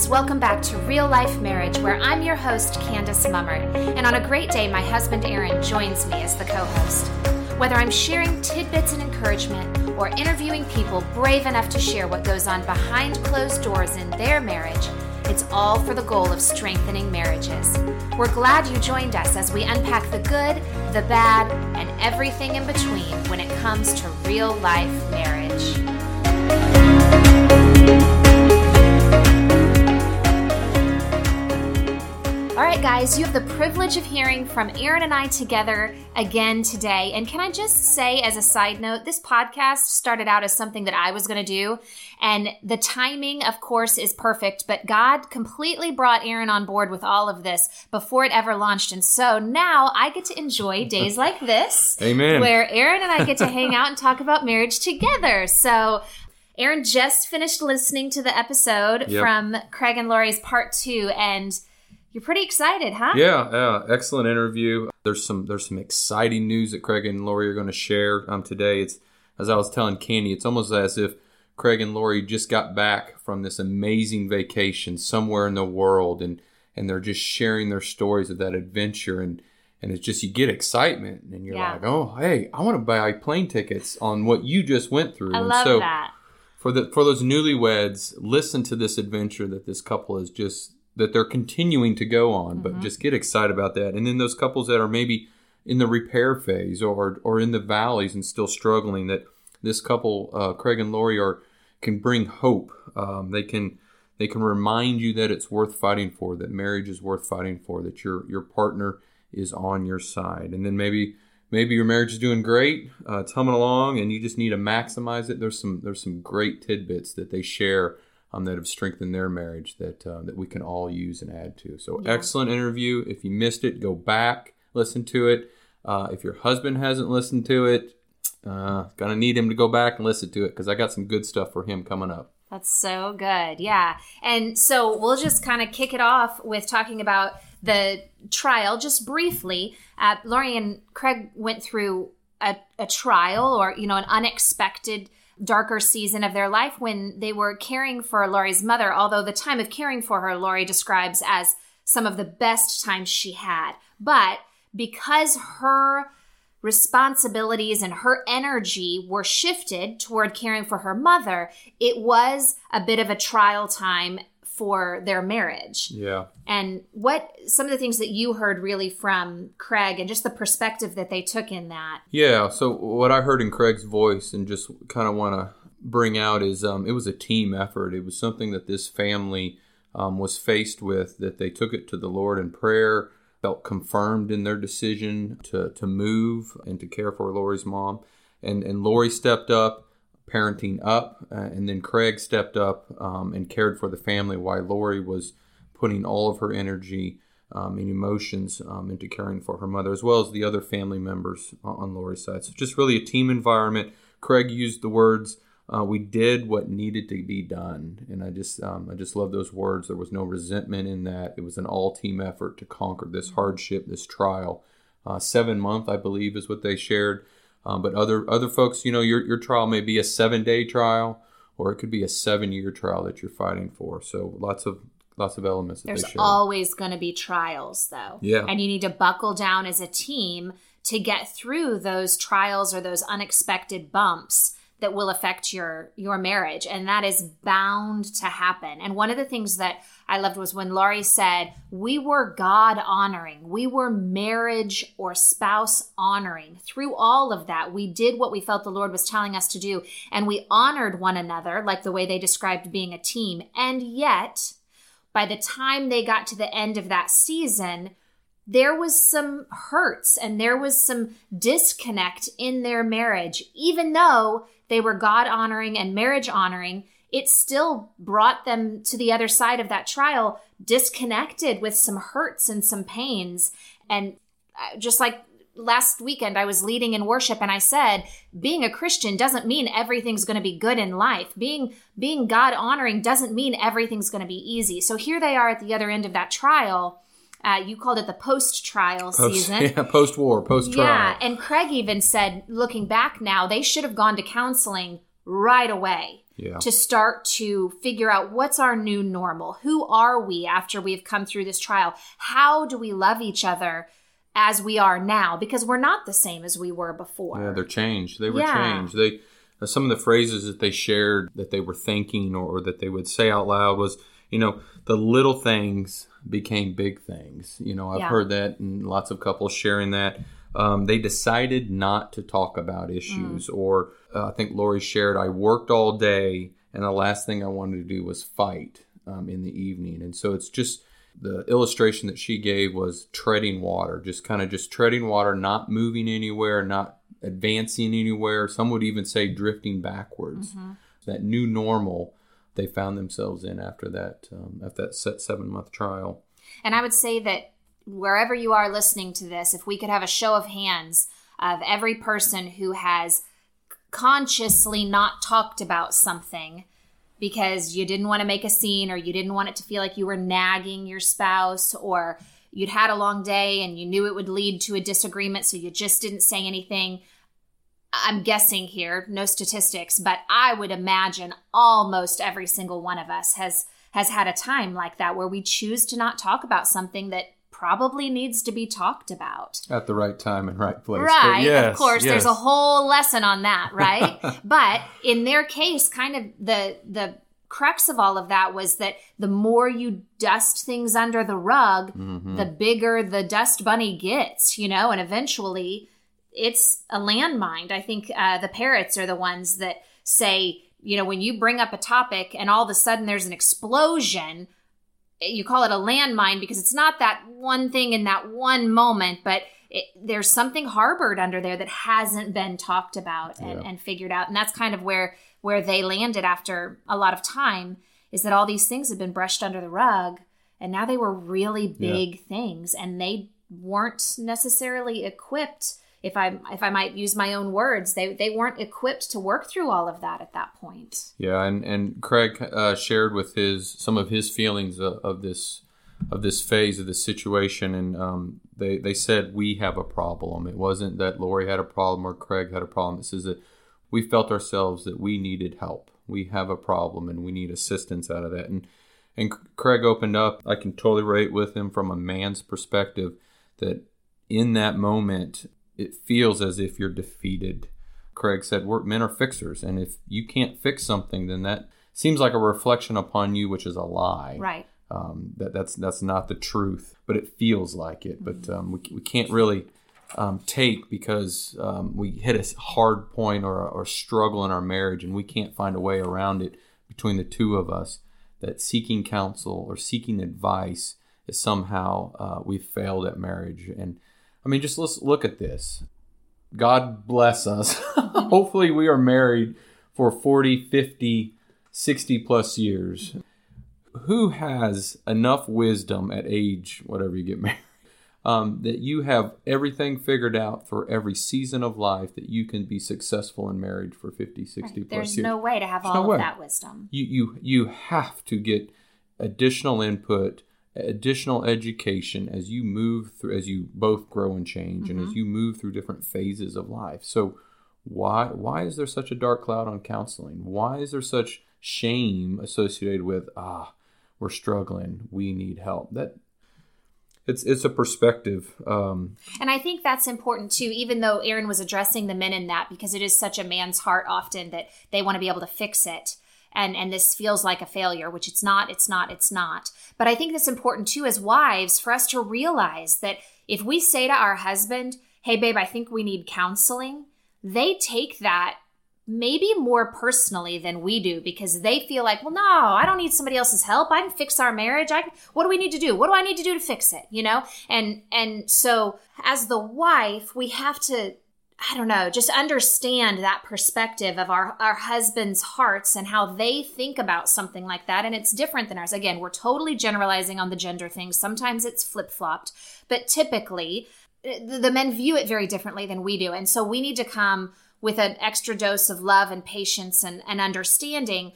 friends. Welcome back to Real Life Marriage, where I'm your host, Candace Mummert. And on a great day, my husband Aaron joins me as the co host. Whether I'm sharing tidbits and encouragement or interviewing people brave enough to share what goes on behind closed doors in their marriage, it's all for the goal of strengthening marriages. We're glad you joined us as we unpack the good, the bad, and everything in between when it comes to real life marriage. All right, guys, you have the privilege of hearing from Aaron and I together again today. And can I just say, as a side note, this podcast started out as something that I was going to do. And the timing, of course, is perfect. But God completely brought Aaron on board with all of this before it ever launched. And so now I get to enjoy days like this. Amen. Where Aaron and I get to hang out and talk about marriage together. So Aaron just finished listening to the episode Yep. from Craig and Lori's part two. And you're pretty excited, huh? Yeah, yeah, excellent interview. There's some there's some exciting news that Craig and Lori are going to share um, today. It's as I was telling Candy, it's almost as if Craig and Lori just got back from this amazing vacation somewhere in the world, and and they're just sharing their stories of that adventure, and and it's just you get excitement, and you're Yeah. like, oh, hey, I want to buy plane tickets on what you just went through. I and love so that. for the for those newlyweds, listen to this adventure that this couple is just that they're continuing to go on, Mm-hmm. but just get excited about that. And then those couples that are maybe in the repair phase or or in the valleys and still struggling, that this couple, uh, Craig and Lori, are can bring hope. Um, they can they can remind you that it's worth fighting for, that marriage is worth fighting for, that your your partner is on your side, and then maybe maybe your marriage is doing great, uh, it's humming along, and you just need to maximize it. There's some there's some great tidbits that they share um, that have strengthened their marriage that uh, that we can all use and add to. So excellent interview. If you missed it, go back listen to it. Uh, if your husband hasn't listened to it, uh, gonna need him to go back and listen to it because I got some good stuff for him coming up. That's so good. Yeah. And so we'll just kind of kick it off with talking about the trial just briefly. Uh, Lori and Craig went through a, a trial or, you know, an unexpected darker season of their life when they were caring for Lori's mother, although the time of caring for her, Laurie describes as some of the best times she had. But because her responsibilities and her energy were shifted toward caring for her mother, it was a bit of a trial time for their marriage. Yeah. And what some of the things that you heard really from Craig and just the perspective that they took in that. Yeah. So what I heard in Craig's voice and just kind of want to bring out is um, it was a team effort. It was something that this family um, was faced with that they took it to the Lord in prayer, felt confirmed in their decision to to move and to care for Lori's mom, and and Lori stepped up. Parenting up, uh, and then Craig stepped up um, and cared for the family while Lori was putting all of her energy um, and emotions um, into caring for her mother, as well as the other family members on- Lori's side. So just really a team environment. Craig used the words, uh, "We did what needed to be done," and I just um, I just love those words. There was no resentment in that. It was an all team effort to conquer this hardship, this trial. Uh, seven month, I believe, is what they shared. Um, but other other folks, you know, your your trial may be a seven day trial, or it could be a seven year trial that you're fighting for. So lots of lots of elements There's always going to be trials, though. Yeah. And you need to buckle down as a team to get through those trials or those unexpected bumps that will affect your your marriage and that is bound to happen. And one of the things that i loved was when lori said we were god honoring. We were marriage or spouse honoring. Through all of that we did what we felt the lord was telling us to do and we honored one another like the way they described being a team. And yet by the time they got to the end of that season, there was some hurts and there was some disconnect in their marriage. Even though they were God honoring and marriage honoring, it still brought them to the other side of that trial disconnected with some hurts and some pains. And uh, just like last weekend, I was leading in worship and I said, being a Christian doesn't mean everything's going to be good in life. Being, being God honoring doesn't mean everything's going to be easy. So here they are at the other end of that trial. Uh, you called it the post trial Post, season. yeah, post war, post trial. Yeah, and Craig even said, looking back now, they should have gone to counseling right away. Yeah. to start to figure out what's our new normal. Who are we after we've come through this trial? How do we love each other as we are now? Because we're not the same as we were before. Yeah, they're changed. They were Yeah. changed. They uh, some of the phrases that they shared that they were thinking or, or that they would say out loud was, you know, the little things became big things. You know, I've Yeah. heard that and lots of couples sharing that. Um, they decided not to talk about issues, Mm. or uh, I think Lori shared, I worked all day and the last thing I wanted to do was fight um, in the evening. And so it's just the illustration that she gave was treading water, just kind of just treading water, not moving anywhere, not advancing anywhere. Some would even say drifting backwards. That new normal they found themselves in after that um, after that set seven month trial. And I would say that wherever you are listening to this, if we could have a show of hands of every person who has consciously not talked about something because you didn't want to make a scene or you didn't want it to feel like you were nagging your spouse or you'd had a long day and you knew it would lead to a disagreement so you just didn't say anything. I'm guessing here, no statistics, but I would imagine almost every single one of us has has had a time like that where we choose to not talk about something that probably needs to be talked about. At the right time and right place. Right. yes, of course, there's a whole lesson on that, right? but in their case, kind of the the crux of all of that was that the more you dust things under the rug, Mhm. the bigger the dust bunny gets, you know, and eventually it's a landmine. I think uh, the Parrotts are the ones that say, you know, when you bring up a topic and all of a sudden there's an explosion, you call it a landmine because it's not that one thing in that one moment, but it, there's something harbored under there that hasn't been talked about and, Yeah. and figured out. And that's kind of where where they landed after a lot of time is that all these things had been brushed under the rug and now they were really Yeah. big things and they weren't necessarily equipped if I if I might use my own words they they weren't equipped to work through all of that at that point. Yeah, and and Craig uh, shared with his some of his feelings of, of this of this phase of the situation, and um, they they said we have a problem. It wasn't that Lori had a problem or Craig had a problem. It says that we felt ourselves that we needed help. We have a problem, and we need assistance out of that. And and Craig opened up. I can totally relate with him from a man's perspective that in that moment it feels as if you're defeated. Craig said, "We're men are fixers, and if you can't fix something, then that seems like a reflection upon you, which is a lie. Right. Um, that that's that's not the truth, but it feels like it. But um, we we can't really um, take because um, we hit a hard point or or struggle in our marriage, and we can't find a way around it between the two of us. That seeking counsel or seeking advice is somehow uh, we've failed at marriage. And I mean, just let's look at this. God bless us. Hopefully, we are married for 40, 50, 60 plus years. Who has enough wisdom at age, whatever you get married, um, that you have everything figured out for every season of life that you can be successful in marriage for 50, 60 Right. plus There's years? no way to have There's all no of way. that wisdom. you you you have to get additional input additional education as you move through as you both grow and change and as you move through different phases of life. So why why is there such a dark cloud on counseling? Why is there such shame associated with ah we're struggling. We need help. That it's it's a perspective um And I think that's important too, even though Aaron was addressing the men in that because it is such a man's heart often that they want to be able to fix it. And and this feels like a failure, which it's not, it's not, it's not. But I think it's important too as wives for us to realize that if we say to our husband, Hey babe, I think we need counseling, they take that maybe more personally than we do because they feel like, well, no, I don't need somebody else's help. I can fix our marriage. I can, what do we need to do? What do I need to do to fix it? You know? And and so as the wife, we have to I don't know, just understand that perspective of our, our husbands' hearts and how they think about something like that. And it's different than ours. Again, we're totally generalizing on the gender thing. Sometimes it's flip flopped, but typically eh, the, the men view it very differently than we do. And so we need to come with an extra dose of love and patience and, and understanding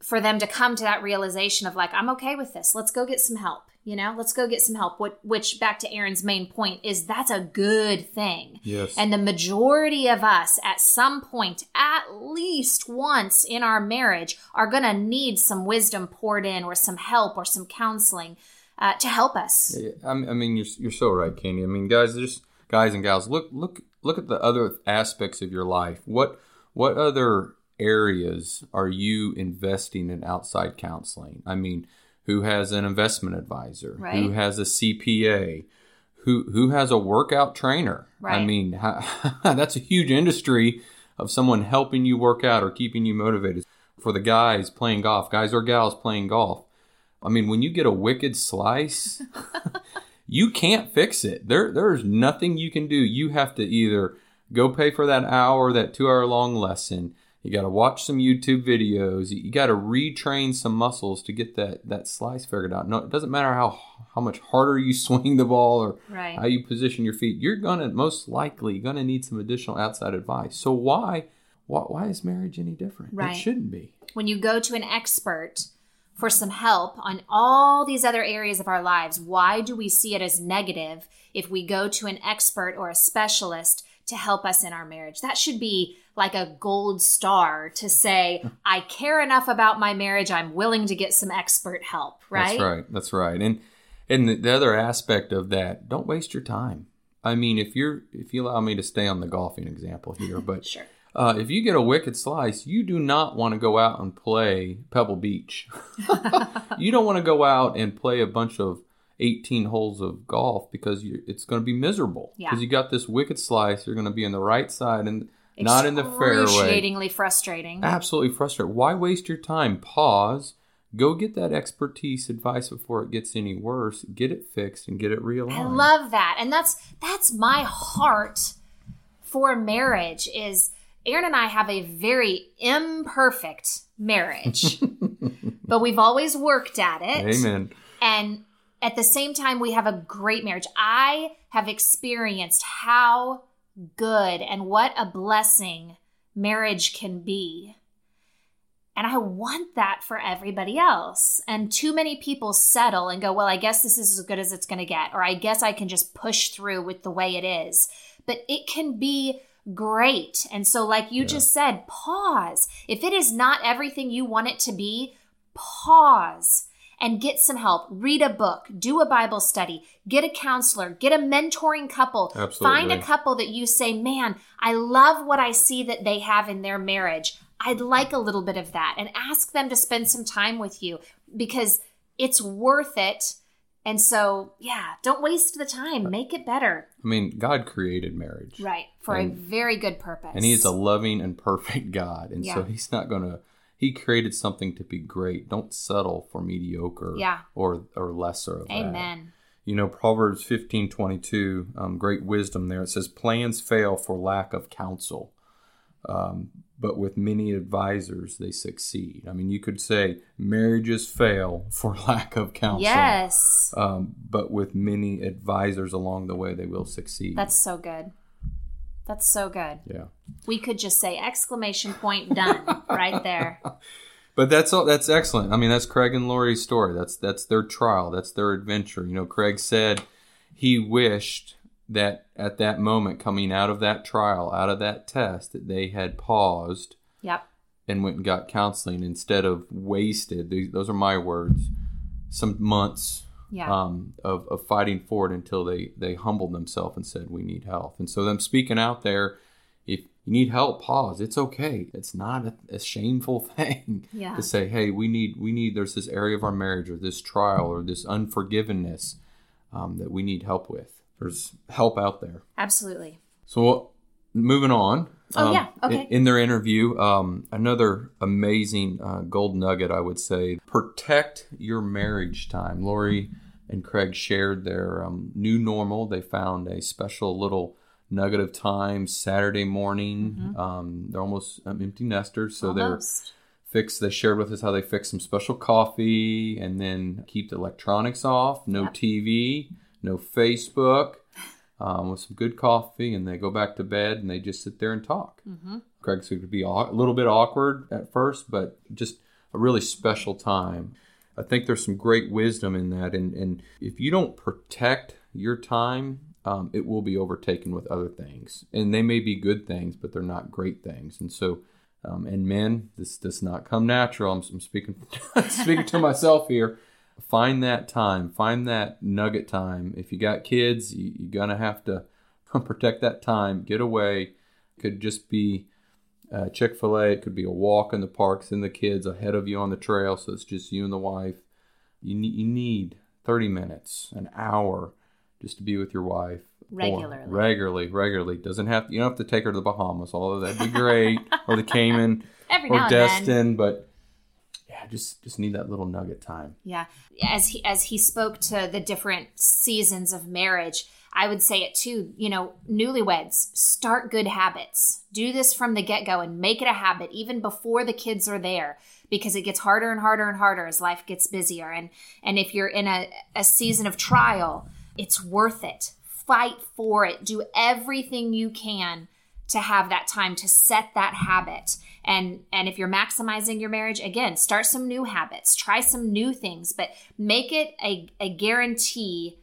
for them to come to that realization of like, I'm okay with this. Let's go get some help. You know, let's go get some help. What, which, back to Aaron's main point, is that's a good thing. Yes. And the majority of us, at some point, at least once in our marriage, are going to need some wisdom poured in, or some help, or some counseling uh, to help us. Yeah, I mean, you're, you're so right, Candy. I mean, guys, just guys and gals, look look look at the other aspects of your life. What what other areas are you investing in outside counseling? I mean, who has an investment advisor? Right. Who has a CPA? Who who has a workout trainer? I mean, that's a huge industry of someone helping you work out or keeping you motivated. For the guys playing golf, guys or gals playing golf, I mean, when you get a wicked slice, you can't fix it. There, there's nothing you can do. You have to either go pay for that hour, that two hour long lesson. You got to watch some YouTube videos. You, got to retrain some muscles to get that that slice figured out. No, it doesn't matter how how much harder you swing the ball or Right. how you position your feet. You're gonna most likely gonna need some additional outside advice. So why why, why is marriage any different? Right. It shouldn't be. when you go to an expert for some help on all these other areas of our lives, why do we see it as negative if we go to an expert or a specialist to help us in our marriage? That should be like a gold star to say, I care enough about my marriage, I'm willing to get some expert help, right? That's right. That's right. And and the, the other aspect of that, don't waste your time. I mean, if you're if you allow me to stay on the golfing example here, but Sure. uh, if you get a wicked slice, you do not want to go out and play Pebble Beach. you don't want to go out and play a bunch of 18 holes of golf because you it's going to be miserable. Yeah. Because you got this wicked slice, you're going to be on the right side and not in the fairway. Excruciatingly frustrating. Absolutely frustrated. Why waste your time? Pause. Go get that expertise advice before it gets any worse. Get it fixed and get it realigned. I love that. And that's that's my heart for marriage is Aaron and I have a very imperfect marriage. but we've always worked at it. Amen. And at the same time we have a great marriage. I have experienced how good and what a blessing marriage can be. And I want that for everybody else. And too many people settle and go, well, I guess this is as good as it's going to get, or I guess I can just push through with the way it is. But it can be great. And so, like you Yeah. just said, pause. If it is not everything you want it to be, pause and get some help. Read a book, do a Bible study, get a counselor, get a mentoring couple. Absolutely. Find a couple that you say, man, I love what I see that they have in their marriage. I'd like a little bit of that. And ask them to spend some time with you because it's worth it. And so, yeah, don't waste the time. Make it better. I mean, God created marriage. Right. For a very good purpose. And He's a loving and perfect God. And so He's not going to, He created something to be great. Don't settle for mediocre Yeah. or, or lesser of that. Amen. You know, Proverbs fifteen twenty two, um, great wisdom there. It says, Plans fail for lack of counsel, um, but with many advisors, they succeed. I mean, you could say marriages fail for lack of counsel. Yes. Um, but with many advisors along the way, they will succeed. That's so good. That's so good. yeah. We could just say exclamation point done right there. But that's all. That's excellent. I mean, that's Craig and Lori's story. That's that's their trial. That's their adventure. You know, Craig said he wished that at that moment, coming out of that trial, out of that test, that they had paused Yep. and went and got counseling instead of wasted. These, those are my words. Some months Yeah. um, of, of fighting for it until they they humbled themselves and said, "We need help." And so them speaking out there, if you need help, pause. It's okay. It's not a, a shameful thing Yeah. to say, "Hey, we need we need." There's this area of our marriage or this trial or this unforgiveness um, that we need help with. There's help out there. Absolutely. So moving on. Oh, um, yeah. Okay. In, in their interview, um, another amazing uh, gold nugget, I would say, protect your marriage time. Lori and Craig shared their um, new normal. They found a special little nugget of time Saturday morning. Um, they're almost um, empty nesters, so they're Almost. fix they shared with us how they fix some special coffee and then keep the electronics off no Yep. tv no facebook um, with some good coffee and they go back to bed and they just sit there and talk Mm-hmm. craig said it could be a little bit awkward at first but just a really special time I think there's some great wisdom in that. And, and if you don't protect your time, um, it will be overtaken with other things. And they may be good things, but they're not great things. And so, um, and men, this does not come natural. I'm, I'm speaking speaking to myself here. Find that time. Find that nugget time. If you got kids, you, you're gonna have to protect that time. Get away. Could just be uh, Chick Fil A. It could be a walk in the parks and the kids ahead of you on the trail. So it's just you and the wife. You need you need 30 minutes, an hour, just to be with your wife regularly. Regularly, regularly. Doesn't have to, you don't have to take her to the Bahamas, although that'd be great, or the Cayman, or Destin. But just just need that little nugget time. Yeah. As he as he spoke to the different seasons of marriage, I would say it too, you know, newlyweds, start good habits. Do this from the get-go and make it a habit even before the kids are there because it gets harder and harder and harder as life gets busier and and if you're in a, a season of trial, it's worth it. Fight for it. Do everything you can to have that time to set that habit. And and if you're maximizing your marriage again start some new habits try some new things but make it a, a guarantee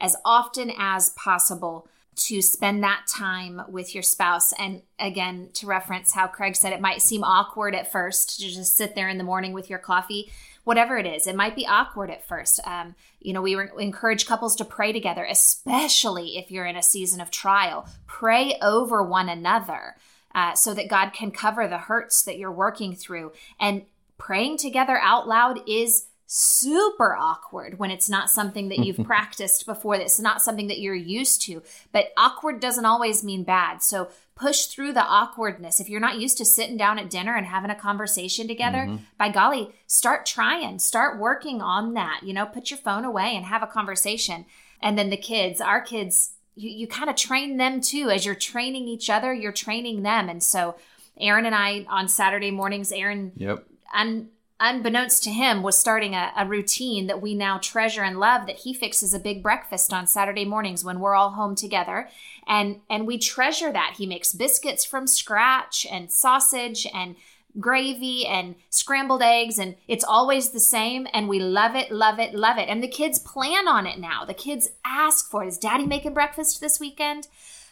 as often as possible to spend that time with your spouse. And again to reference how craig said it might seem awkward at first to just sit there in the morning with your coffee. Whatever it is it might be awkward at first. Um, you know we re- encourage couples to pray together especially if you're in a season of trial. Pray over one another uh, so that god can cover the hurts that you're working through. And praying together out loud is super awkward when it's not something that you've practiced before it's not something that you're used to. But awkward doesn't always mean bad. So push through the awkwardness. If you're not used to sitting down at dinner and having a conversation together Mm-hmm. by golly start trying. Start working on that. You know put your phone away and have a conversation. And then the kids our kids you, you kind of train them too. As you're training each other you're training them. And so aaron and i on saturday mornings aaron Yep. un, unbeknownst to him was starting a, a routine that we now treasure and love that he fixes a big breakfast on saturday mornings when we're all home together. And and we treasure that. He makes biscuits from scratch and sausage and gravy and scrambled eggs and it's always the same and we love it love it love it. And the kids plan on it now. The kids ask for is daddy making breakfast this weekend?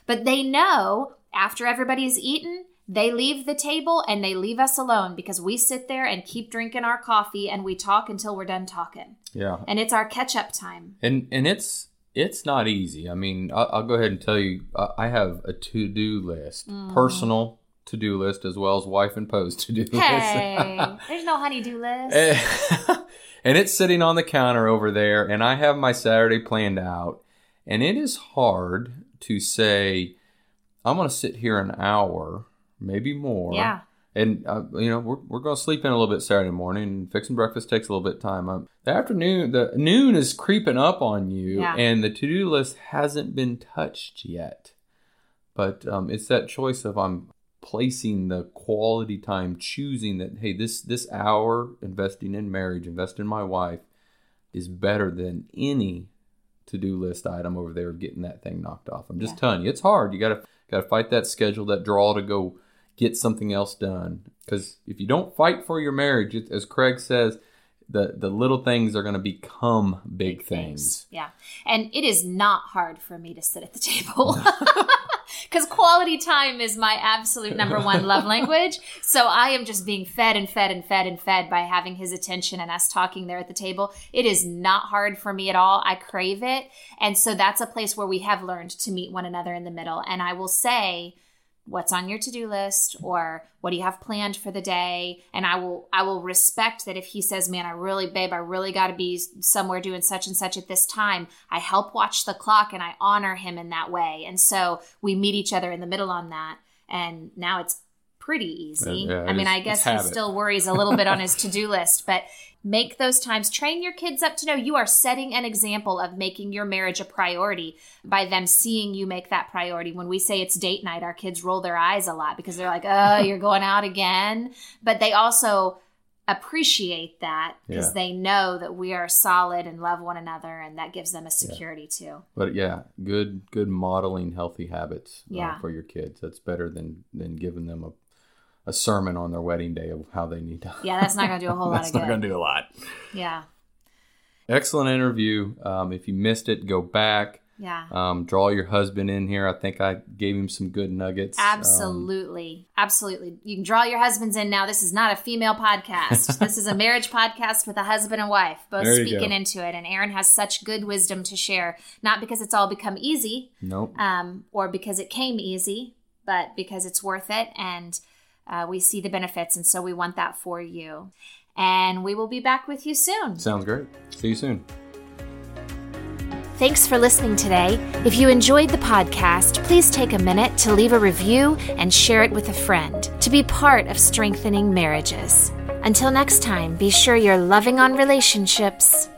But they know after everybody's eaten they leave the table and they leave us alone because we sit there and keep drinking our coffee and we talk until we're done talking Yeah. and it's our catch up time And and it's it's not easy. I mean, I'll, I'll go ahead and tell you, I I have a to do list, Mm. personal to do list, as well as wife imposed to do list. hey there's no honey-do list Eh, and it's sitting on the counter over there and i have my saturday planned out and it is hard to say i'm going to sit here an hour maybe more. Yeah. And uh, you know we're, we're going to sleep in a little bit saturday morning. Fixing breakfast takes a little bit of time. Um, the afternoon the noon is creeping up on you Yeah. and the to-do list hasn't been touched yet. But um, it's that choice of i'm placing the quality time choosing that hey this this hour investing in marriage invest in my wife is better than any to-do list item over there getting that thing knocked off. I'm just Yeah. telling you it's hard. You gotta gotta fight that schedule that draw to go get something else done because if you don't fight for your marriage it, as craig says the the little things are going to become big, things. Yeah. And it is not hard for me to sit at the table. Because quality time is my absolute number one love language. So I am just being fed and fed and fed and fed by having his attention and us talking there at the table. It is not hard for me at all. I crave it. And so that's a place where we have learned to meet one another in the middle. And I will say, what's on your to-do list or what do you have planned for the day. And i will i will respect that if he says man i really babe i really got to be somewhere doing such and such at this time i help watch the clock and i honor him in that way. And so we meet each other in the middle on that. And now it's pretty easy Yeah, yeah, i mean i guess he habit. still worries a little bit on his to-do list but make those times train your kids up to know you are setting an example of making your marriage a priority by them seeing you make that priority when we say it's date night our kids roll their eyes a lot because they're like oh you're going out again but they also appreciate that because Yeah. they know that we are solid and love one another and that gives them a security too But yeah, good good modeling healthy habits uh, for your kids. That's better than than giving them a a sermon on their wedding day of how they need to. yeah that's not going to do a whole lot That's of not going to do a lot. yeah Excellent interview. Um, if you missed it, go back. Yeah. Um, draw your husband in here. I think I gave him some good nuggets. Um, Absolutely. Absolutely. You can draw your husbands in now. This is not a female podcast. this is a marriage podcast with a husband and wife, both speaking go. into it. And Aaron has such good wisdom to share, not because it's all become easy nope. um, or because it came easy, but because it's worth it. And uh, we see the benefits. And so we want that for you. And we will be back with you soon. Sounds great. See you soon. Thanks for listening today. If you enjoyed the podcast, please take a minute to leave a review and share it with a friend to be part of strengthening marriages. Until next time, be sure you're loving on relationships